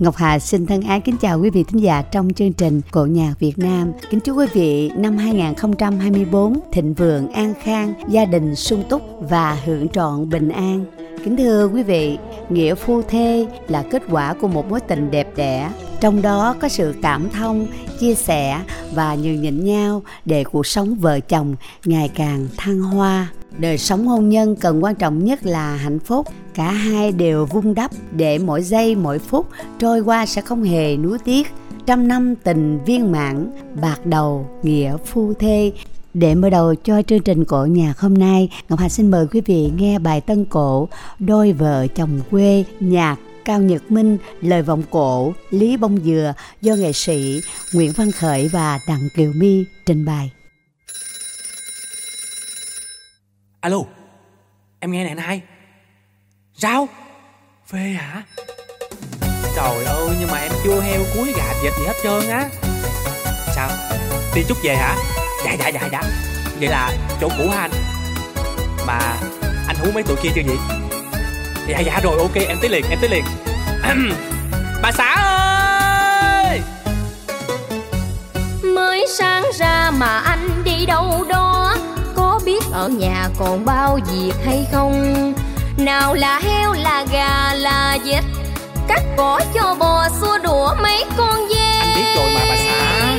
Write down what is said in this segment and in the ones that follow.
Ngọc Hà xin thân ái kính chào quý vị thính giả trong chương trình Cổ nhạc Việt Nam. Kính chúc quý vị năm 2024 thịnh vượng, an khang, gia đình sung túc và hưởng trọn bình an. Kính thưa quý vị, nghĩa phu thê là kết quả của một mối tình đẹp đẽ, trong đó có sự cảm thông, chia sẻ và nhường nhịn nhau để cuộc sống vợ chồng ngày càng thăng hoa. Đời sống hôn nhân cần quan trọng nhất là hạnh phúc, cả hai đều vun đắp để mỗi giây mỗi phút trôi qua sẽ không hề nuối tiếc. Trăm năm tình viên mãn, bạc đầu nghĩa phu thê để mở đầu cho chương trình cổ nhạc hôm nay, Ngọc Hà xin mời quý vị nghe bài tân cổ Đôi vợ chồng quê nhạc Cao Nhật Minh, lời vọng cổ Lý Bông Dừa do nghệ sĩ Nguyễn Văn Khởi và Đặng Kiều My trình bày. Alo, em nghe nè anh hai Sao? Phê hả? Trời ơi, nhưng mà em chưa heo cuối gà vịt gì hết trơn á Sao? Đi chút về hả? Dạ dạ dạ dạ Vậy là chỗ cũ hả anh? Mà anh hú mấy tụi kia chưa vậy? Dạ dạ rồi ok em tới liền em tới liền Bà xã ơi Mới sáng ra mà anh đi đâu đó ở nhà còn bao việc hay không? Nào là heo là gà là vịt? Cắt cỏ cho bò xua đũa mấy con dê? Anh biết rồi mà bà xã.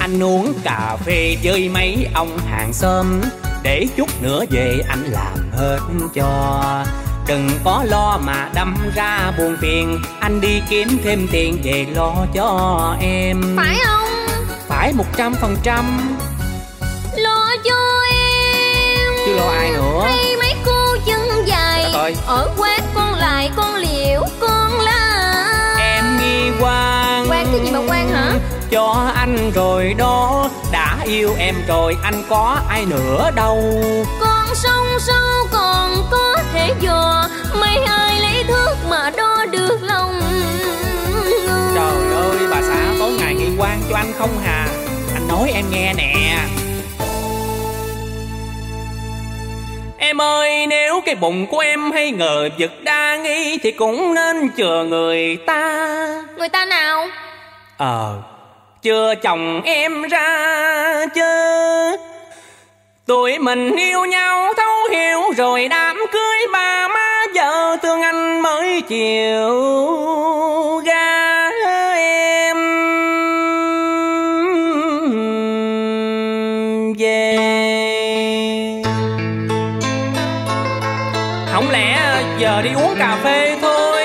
Anh uống cà phê với mấy ông hàng xóm. Để chút nữa về anh làm hết cho. Đừng có lo mà đâm ra buồn phiền. Anh đi kiếm thêm tiền về lo cho em. Phải không? Phải một trăm phần trăm Trời. Ở quát con lại con liễu con la Em nghi quan Quan cái gì mà quan hả? Cho anh rồi đó Đã yêu em rồi anh có ai nữa đâu Con sông sâu còn có thể dò Mấy ai lấy thước mà đo được lòng. Trời ơi bà xã có ngày nghi quan cho anh không hà Anh nói em nghe nè Em ơi nếu cái bụng của em hay ngờ vực đa nghi Thì cũng nên chừa người ta. Người ta nào? Ờ Chưa chồng em ra chứ. Tụi mình yêu nhau thấu hiểu Rồi đám cưới ba má vợ thương anh mới chịu ga em Không lẽ giờ đi uống cà phê thôi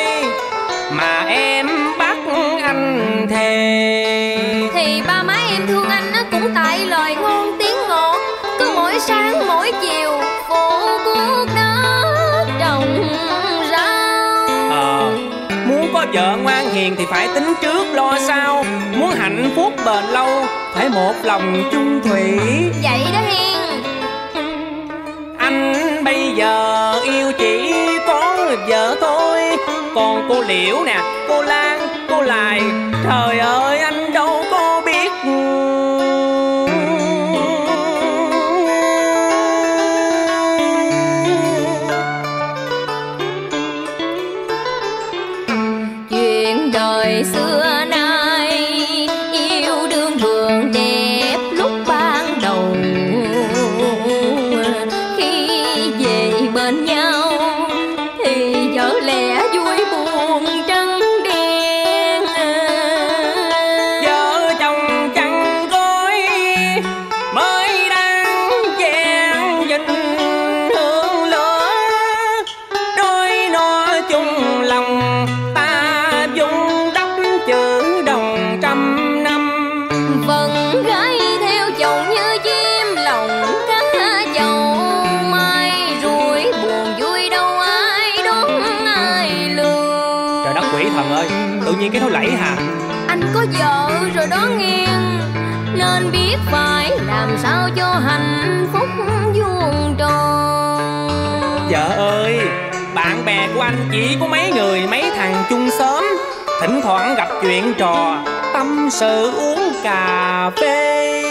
Mà em bắt anh thề? Thì ba má em thương anh nó cũng tại lời ngon tiếng ngọt. Cứ mỗi sáng mỗi chiều Phụ cuốc đất trồng rau. Ờ, muốn có vợ ngoan hiền thì phải tính trước lo sau. Muốn hạnh phúc bền lâu phải một lòng chung thủy. Vậy đó bây giờ yêu chỉ có vợ thôi. Còn cô Liễu nè, cô Lan, cô Lại Trời ơi. Tự nhiên cái nó lẫy hà. Anh có vợ rồi đó nghiêng Nên biết phải làm sao cho hạnh phúc vuông tròn. Vợ ơi bạn bè của anh chỉ có mấy người mấy thằng chung xóm. Thỉnh thoảng gặp chuyện trò tâm sự uống cà phê.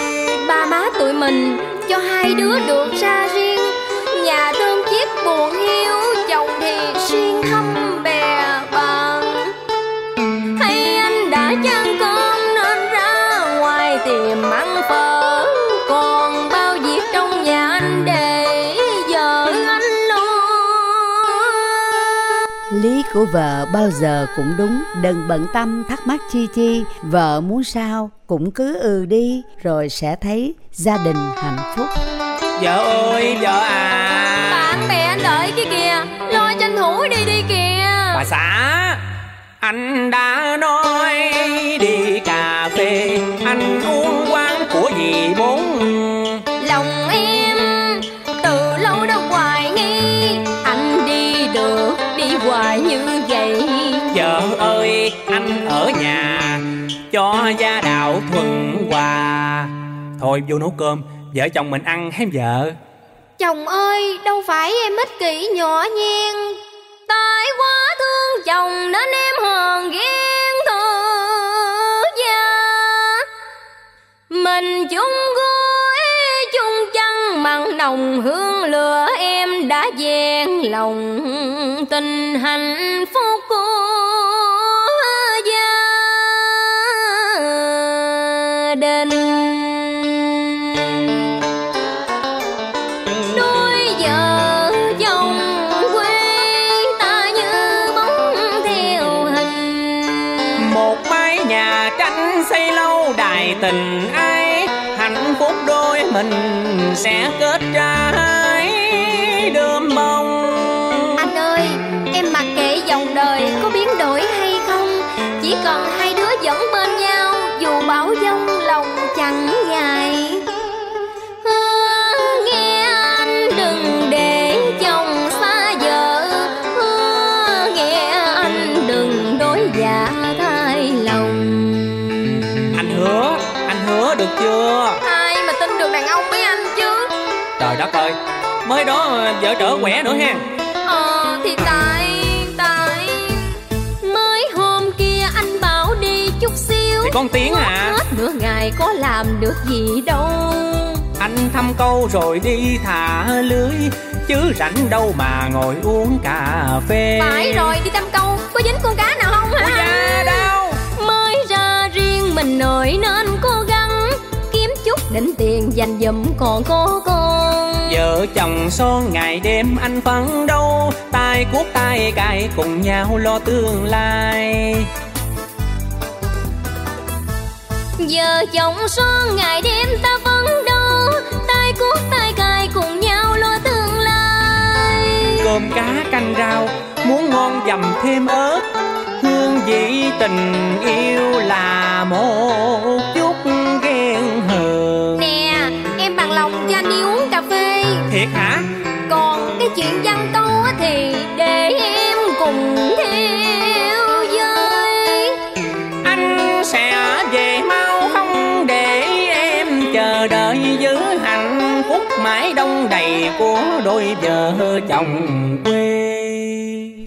Ba má tụi mình cho hai đứa được ra của vợ bao giờ cũng đúng. Đừng bận tâm thắc mắc chi chi. Vợ muốn sao cũng cứ ừ đi rồi sẽ thấy gia đình hạnh phúc. Vợ ơi vợ à. Bạn bè anh đợi kia kìa lo tranh thủ đi đi kìa. Bà xã anh đã nói đi cà phê gia đạo thuận hòa. Thôi vô nấu cơm, vợ chồng mình ăn hay vợ. Chồng ơi, đâu phải em ích kỷ nhỏ nhen. Tại quá thương chồng nên em hờn ghen thơ gia. Mình chung gối, chung chăn, mặn nồng hương lửa em đã dèn lòng tình hạnh phúc. Tài tình ai hạnh phúc đôi mình sẽ kết trái. Đất ơi mới đó vợ trở quẻ nữa ha. Ờ thì tại tại. Mới hôm kia anh bảo đi chút xíu. Thì con tiếng à. Hết nửa ngày có làm được gì đâu. Anh thăm câu rồi đi thả lưới chứ rảnh đâu mà ngồi uống cà phê. Phải rồi đi thăm dành dụm còn có con. Vợ chồng son ngày đêm anh phấn đấu tay cuốc tay cài cùng nhau lo tương lai. Giờ chồng son ngày đêm ta phấn đấu tay cuốc tay cài cùng nhau lo tương lai. Cơm cá canh rau muốn ngon dầm thêm ớt hương vị tình yêu là một của đôi vợ chồng quê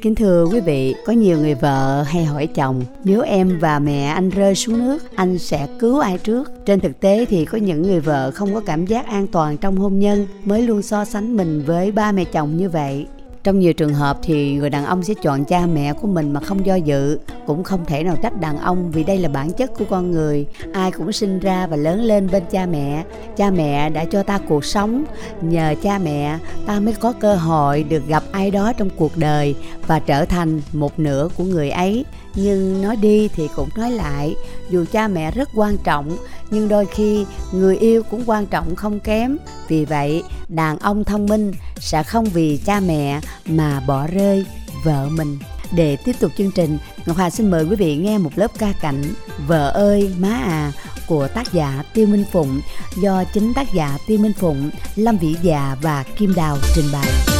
Kính thưa quý vị, có nhiều người vợ hay hỏi chồng nếu em và mẹ anh rơi xuống nước, anh sẽ cứu ai trước? Trên thực tế thì có những người vợ không có cảm giác an toàn trong hôn nhân mới luôn so sánh mình với ba mẹ chồng như vậy. Trong nhiều trường hợp thì người đàn ông sẽ chọn cha mẹ của mình mà không do dự, cũng không thể nào trách đàn ông vì đây là bản chất của con người. Ai cũng sinh ra và lớn lên bên cha mẹ. Cha mẹ đã cho ta cuộc sống, nhờ cha mẹ ta mới có cơ hội được gặp ai đó trong cuộc đời và trở thành một nửa của người ấy. Nhưng nói đi thì cũng nói lại, dù cha mẹ rất quan trọng nhưng đôi khi người yêu cũng quan trọng không kém. Vì vậy đàn ông thông minh sẽ không vì cha mẹ mà bỏ rơi vợ mình. Để tiếp tục chương trình ngọc hà xin mời quý vị nghe một lớp ca cảnh vợ ơi má à của tác giả tiêu minh phụng do chính tác giả tiêu minh phụng lâm vĩ già và kim đào trình bày.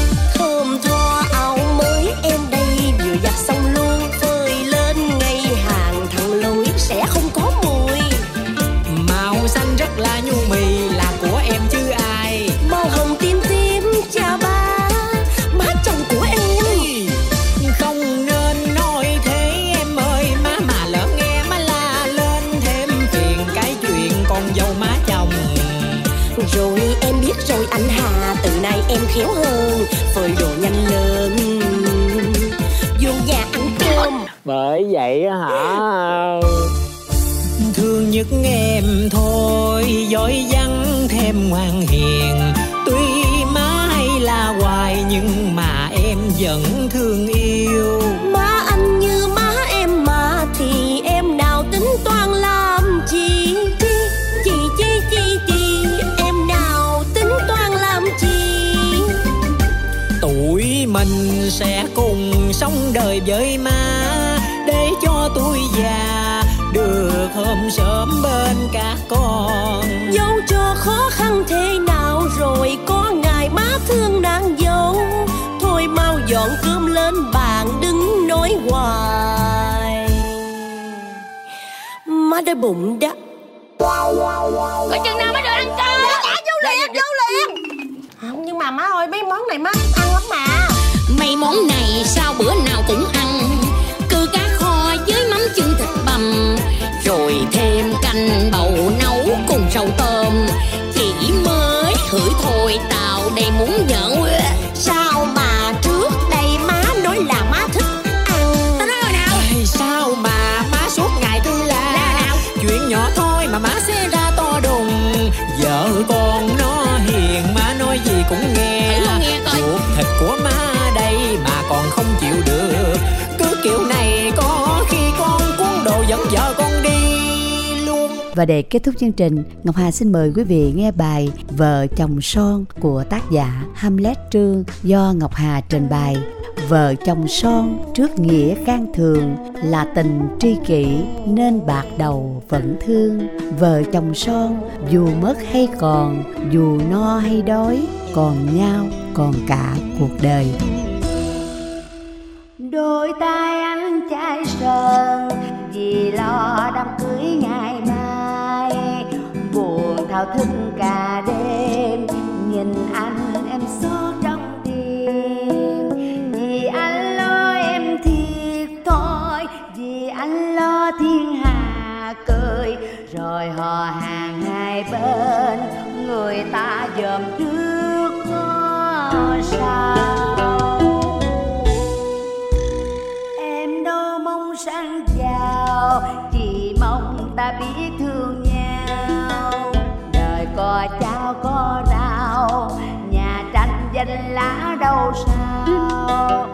bởi vậy hả? Thương nhất em thôi giỏi văn thêm ngoan hiền. Tuy mãi là hoài nhưng mà em vẫn thương yêu. Má anh như má em mà thì em nào tính toán làm chi? Chi chi chi chi, chi. em nào tính toán làm chi? Tuổi mình sẽ cùng sống đời với má tôi già được hôm sớm bên các con. Dẫu cho khó khăn thế nào rồi có ngày má thương nàng dâu thôi mau dọn cơm lên bàn đừng nói hoài. Má đói bụng đó Có chừng nào mới được ăn cơm. Dạ vô liền vô liền. Không nhưng mà má ơi mấy món này má ăn lắm mà. Mấy món này sao bữa nào cũng ăn Và để kết thúc chương trình, Ngọc Hà xin mời quý vị nghe bài Vợ chồng son của tác giả Hamlet Trương do Ngọc Hà trình bày. Vợ chồng son trước nghĩa can thường là tình tri kỷ nên bạc đầu vẫn thương. Vợ chồng son dù mất hay còn, dù no hay đói, còn nhau còn cả cuộc đời. Đôi tay anh buồn thức cả đêm, nhìn anh em xót trong tim. Vì anh lo em thiệt thôi vì anh lo thiên hạ cười. Rồi họ hàng hai bên, người ta dòm trước có sao em đâu mong sang giàu, chỉ mong ta biết thương đời có chao có rau nhà tranh danh lá đâu sao?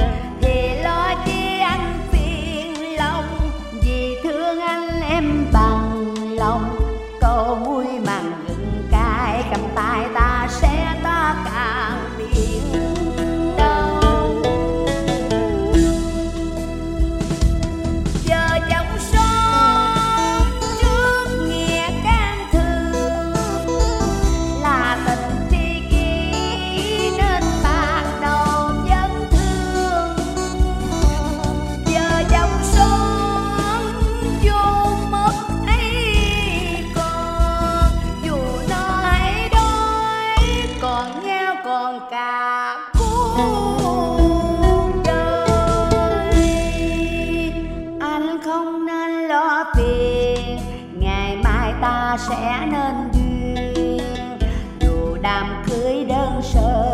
Không nên lo phiền ngày mai ta sẽ nên duyên. Dù đám cưới đơn sơ,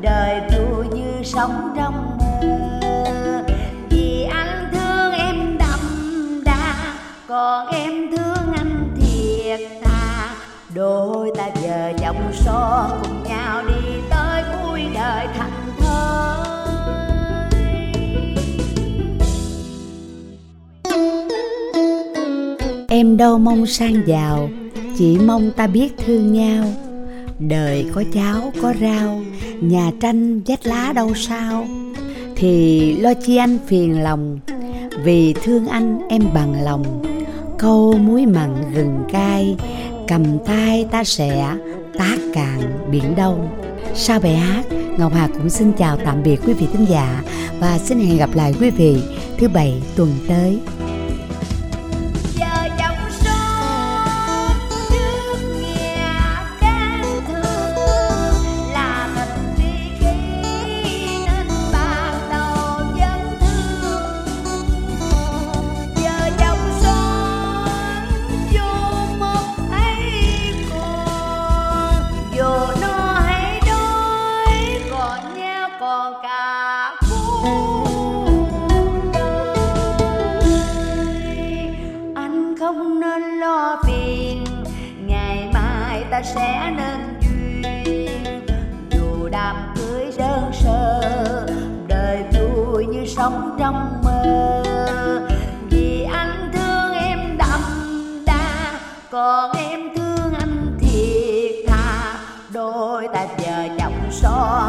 đời vui như sống trong mơ vì anh thương em đậm đà, còn em thương anh thiệt thà. Đôi ta giờ chồng son Em đâu mong sang giàu, Chỉ mong ta biết thương nhau. Đời có cháo, có rau, Nhà tranh, vách lá đâu sao. Thì lo chi anh phiền lòng, Vì thương anh em bằng lòng. Câu muối mặn gừng cay, Cầm tay ta sẽ tác cạn biển đông. Sau bài hát, Ngọc Hà cũng xin chào tạm biệt quý vị thính giả Và xin hẹn gặp lại quý vị thứ bảy tuần tới. Ta sẽ nên duyên. Dù đám cưới đơn sơ, đời vui như sống trong mơ. Vì anh thương em đậm đà, còn em thương anh thiệt thà. Đôi ta giờ chồng son